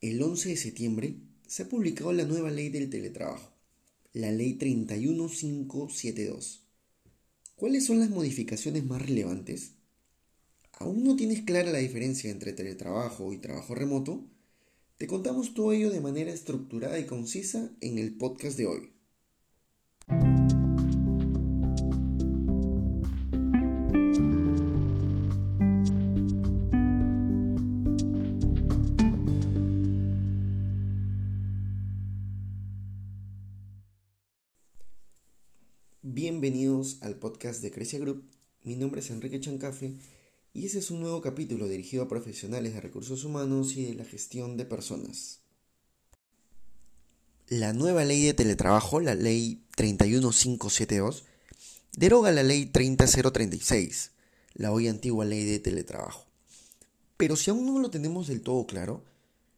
el 11 de septiembre se ha publicado la nueva ley del teletrabajo, la ley 31572. ¿Cuáles son las modificaciones más relevantes? ¿Aún no tienes clara la diferencia entre teletrabajo y trabajo remoto? Te contamos todo ello de manera estructurada y concisa en el podcast de hoy. Al podcast de Crecia Group. Mi nombre es Enrique Chancafe y ese es un nuevo capítulo dirigido a profesionales de recursos humanos y de la gestión de personas. La nueva ley de teletrabajo, la ley 31572, deroga la ley 30036, la hoy antigua ley de teletrabajo. Pero si aún no lo tenemos del todo claro,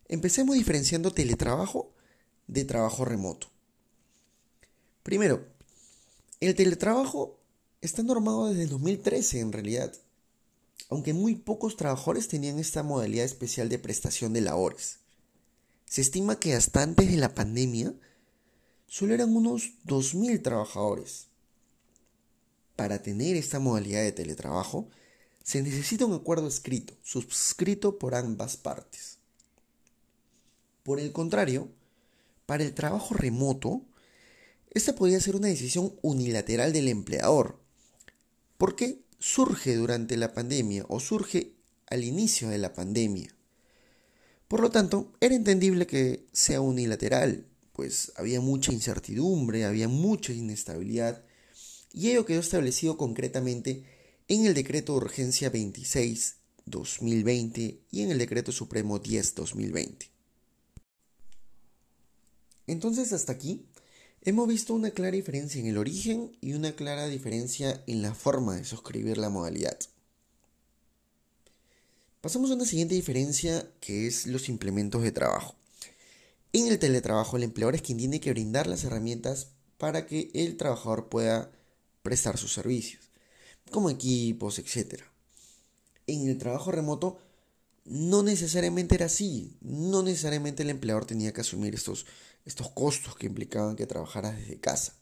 empecemos diferenciando teletrabajo de trabajo remoto. Primero, el teletrabajo está normado desde el 2013 en realidad, aunque muy pocos trabajadores tenían esta modalidad especial de prestación de labores. Se estima que hasta antes de la pandemia solo eran unos 2.000 trabajadores. Para tener esta modalidad de teletrabajo, se necesita un acuerdo escrito, suscrito por ambas partes. Por el contrario, para el trabajo remoto, esta podría ser una decisión unilateral del empleador, porque surge durante la pandemia o surge al inicio de la pandemia. Por lo tanto, era entendible que sea unilateral, pues había mucha incertidumbre, había mucha inestabilidad, y ello quedó establecido concretamente en el Decreto de Urgencia 26-2020 y en el Decreto Supremo 10-2020. Entonces, hasta aquí Hemos visto una clara diferencia en el origen y una clara diferencia en la forma de suscribir la modalidad. Pasamos a una siguiente diferencia que es los implementos de trabajo. En el teletrabajo el empleador es quien tiene que brindar las herramientas para que el trabajador pueda prestar sus servicios, como equipos, etc. En el trabajo remoto no necesariamente era así, no necesariamente el empleador tenía que asumir estos estos costos que implicaban que trabajaras desde casa,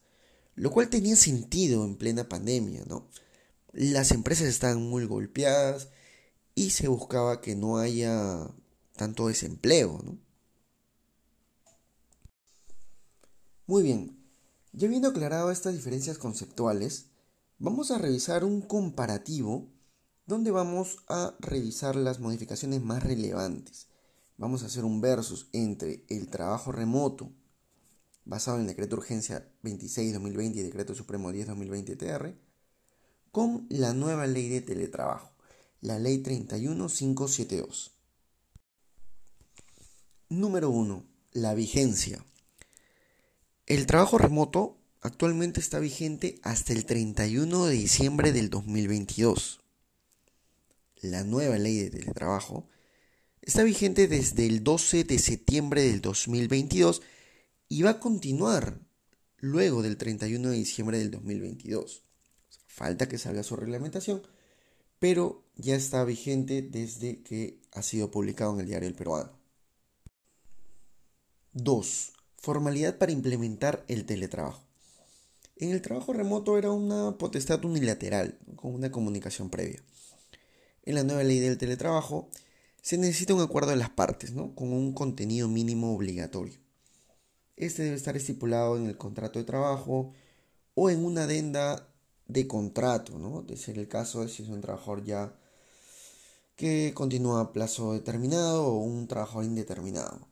lo cual tenía sentido en plena pandemia, ¿no? Las empresas estaban muy golpeadas y se buscaba que no haya tanto desempleo, ¿no? Muy bien, ya habiendo aclarado estas diferencias conceptuales, vamos a revisar un comparativo donde vamos a revisar las modificaciones más relevantes vamos a hacer un versus entre el trabajo remoto basado en el decreto de urgencia 26-2020 y decreto supremo 10-2020-TR con la nueva ley de teletrabajo, la ley 31572. Número 1. La vigencia. El trabajo remoto actualmente está vigente hasta el 31 de diciembre del 2022. La nueva ley de teletrabajo Está vigente desde el 12 de septiembre del 2022 y va a continuar luego del 31 de diciembre del 2022. falta que salga su reglamentación, pero ya está vigente desde que ha sido publicado en el diario El Peruano. 2. Formalidad para implementar el teletrabajo. En el trabajo remoto era una potestad unilateral, con una comunicación previa. En la nueva ley del teletrabajo, se necesita un acuerdo de las partes, ¿no? Con un contenido mínimo obligatorio. Este debe estar estipulado en el contrato de trabajo o en una adenda de contrato, ¿no? De ser el caso de si es un trabajador ya que continúa a plazo determinado o un trabajador indeterminado.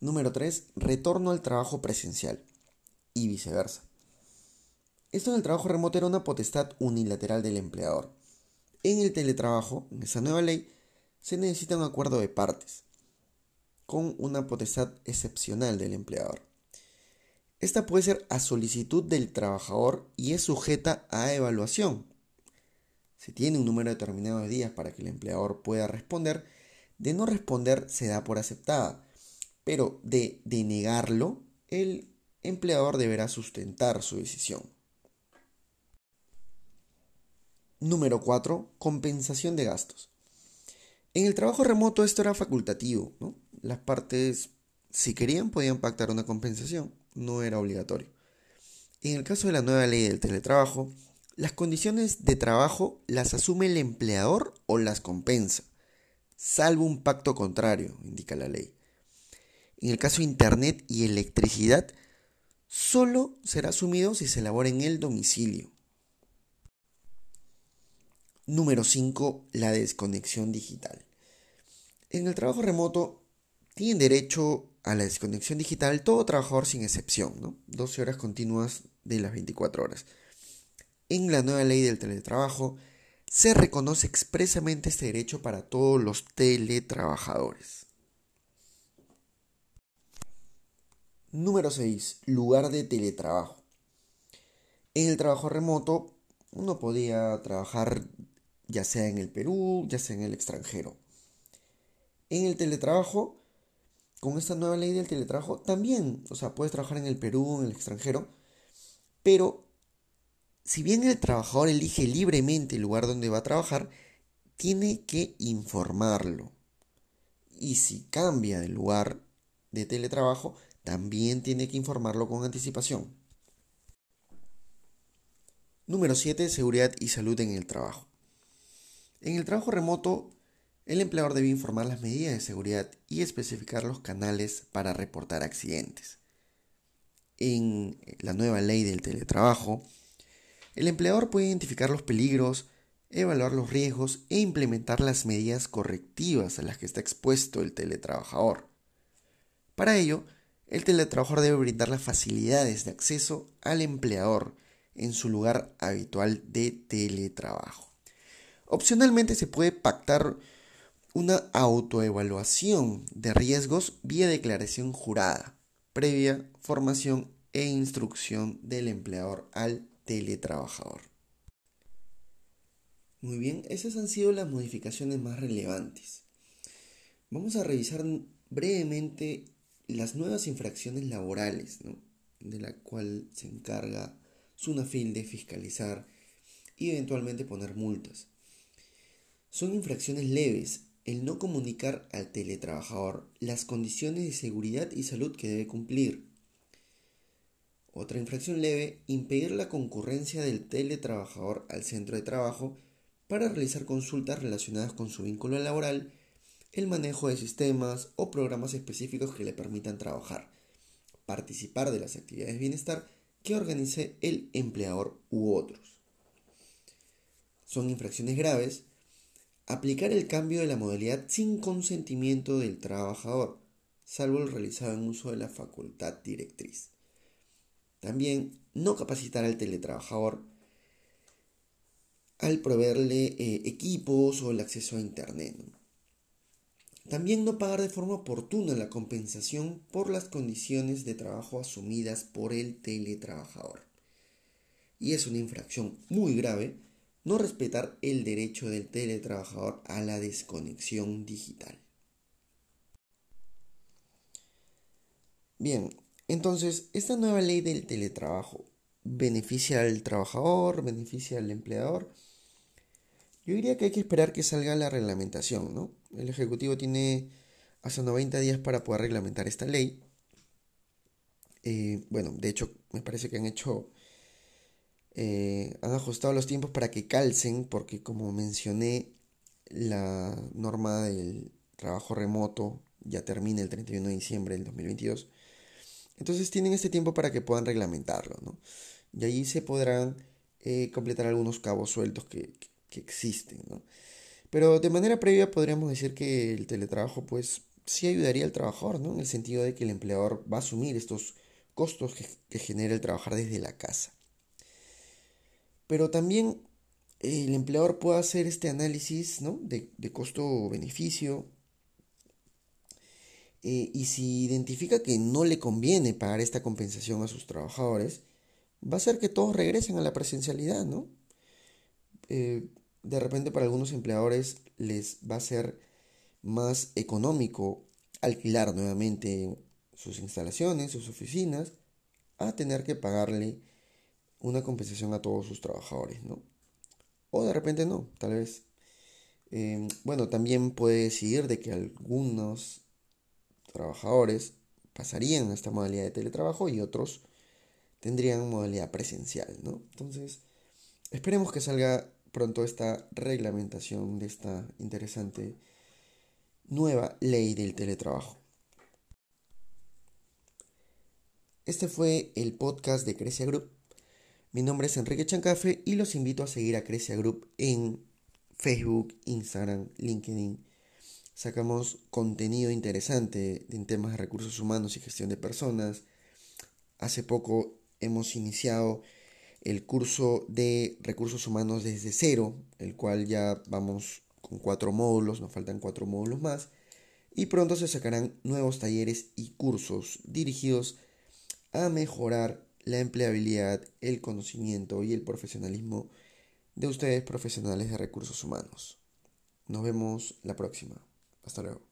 Número 3. Retorno al trabajo presencial y viceversa. Esto en el trabajo remoto era una potestad unilateral del empleador en el teletrabajo, en esa nueva ley, se necesita un acuerdo de partes, con una potestad excepcional del empleador. Esta puede ser a solicitud del trabajador y es sujeta a evaluación. Se tiene un número determinado de días para que el empleador pueda responder. De no responder se da por aceptada, pero de denegarlo, el empleador deberá sustentar su decisión. Número 4. Compensación de gastos. En el trabajo remoto esto era facultativo, ¿no? Las partes, si querían, podían pactar una compensación, no era obligatorio. En el caso de la nueva ley del teletrabajo, las condiciones de trabajo las asume el empleador o las compensa, salvo un pacto contrario, indica la ley. En el caso de Internet y electricidad, solo será asumido si se elabora en el domicilio. Número 5. La desconexión digital. En el trabajo remoto tienen derecho a la desconexión digital todo trabajador sin excepción, ¿no? 12 horas continuas de las 24 horas. En la nueva ley del teletrabajo se reconoce expresamente este derecho para todos los teletrabajadores. Número 6. Lugar de teletrabajo. En el trabajo remoto uno podía trabajar ya sea en el Perú, ya sea en el extranjero. En el teletrabajo, con esta nueva ley del teletrabajo, también, o sea, puedes trabajar en el Perú, en el extranjero, pero si bien el trabajador elige libremente el lugar donde va a trabajar, tiene que informarlo. Y si cambia de lugar de teletrabajo, también tiene que informarlo con anticipación. Número 7. Seguridad y salud en el trabajo. En el trabajo remoto, el empleador debe informar las medidas de seguridad y especificar los canales para reportar accidentes. En la nueva ley del teletrabajo, el empleador puede identificar los peligros, evaluar los riesgos e implementar las medidas correctivas a las que está expuesto el teletrabajador. Para ello, el teletrabajador debe brindar las facilidades de acceso al empleador en su lugar habitual de teletrabajo. Opcionalmente se puede pactar una autoevaluación de riesgos vía declaración jurada, previa formación e instrucción del empleador al teletrabajador. Muy bien, esas han sido las modificaciones más relevantes. Vamos a revisar brevemente las nuevas infracciones laborales, de la cual se encarga Sunafil de fiscalizar y eventualmente poner multas. Son infracciones leves el no comunicar al teletrabajador las condiciones de seguridad y salud que debe cumplir. Otra infracción leve, impedir la concurrencia del teletrabajador al centro de trabajo para realizar consultas relacionadas con su vínculo laboral el manejo de sistemas o programas específicos que le permitan trabajar, participar de las actividades de bienestar que organice el empleador u otros. Son infracciones graves aplicar el cambio de la modalidad sin consentimiento del trabajador, salvo el realizado en uso de la facultad directriz. También no capacitar al teletrabajador al proveerle eh, equipos o el acceso a Internet. También no pagar de forma oportuna la compensación por las condiciones de trabajo asumidas por el teletrabajador. Y es una infracción muy grave no respetar el derecho del teletrabajador a la desconexión digital. Bien, entonces, esta nueva ley del teletrabajo beneficia al trabajador, beneficia al empleador. Yo diría que hay que esperar que salga la reglamentación, ¿no? El Ejecutivo tiene hasta 90 días para poder reglamentar esta ley. Eh, bueno, de hecho, me parece que han hecho, eh, han ajustado los tiempos para que calcen, porque como mencioné, la norma del trabajo remoto ya termina el 31 de diciembre del 2022. Entonces tienen este tiempo para que puedan reglamentarlo, ¿no? Y allí se podrán eh, completar algunos cabos sueltos que, que existen, ¿no? Pero de manera previa podríamos decir que el teletrabajo pues sí ayudaría al trabajador, ¿no? En el sentido de que el empleador va a asumir estos costos que, genera el trabajar desde la casa. Pero también el empleador puede hacer este análisis ¿no? de, costo-beneficio eh, y si identifica que no le conviene pagar esta compensación a sus trabajadores, va a hacer que todos regresen a la presencialidad, ¿no? Eh, de repente para algunos empleadores les va a ser más económico alquilar nuevamente sus instalaciones, sus oficinas, a tener que pagarle una compensación a todos sus trabajadores, ¿no? O de repente no, tal vez Eh, bueno, también puede decidir de que algunos trabajadores pasarían a esta modalidad de teletrabajo y otros tendrían modalidad presencial, ¿no? Entonces, esperemos que salga pronto esta reglamentación de esta interesante nueva ley del teletrabajo. Este fue el podcast de Crecia Group. Mi nombre es Enrique Chancafe y los invito a seguir a Crecia Group en Facebook, Instagram, LinkedIn. Sacamos contenido interesante en temas de recursos humanos y gestión de personas. Hace poco hemos iniciado el curso de recursos humanos desde cero, el cual ya vamos con cuatro módulos, nos faltan cuatro módulos más. Y pronto se sacarán nuevos talleres y cursos dirigidos a mejorar la empleabilidad, el conocimiento y el profesionalismo de ustedes profesionales de recursos humanos. Nos vemos la próxima. Hasta luego.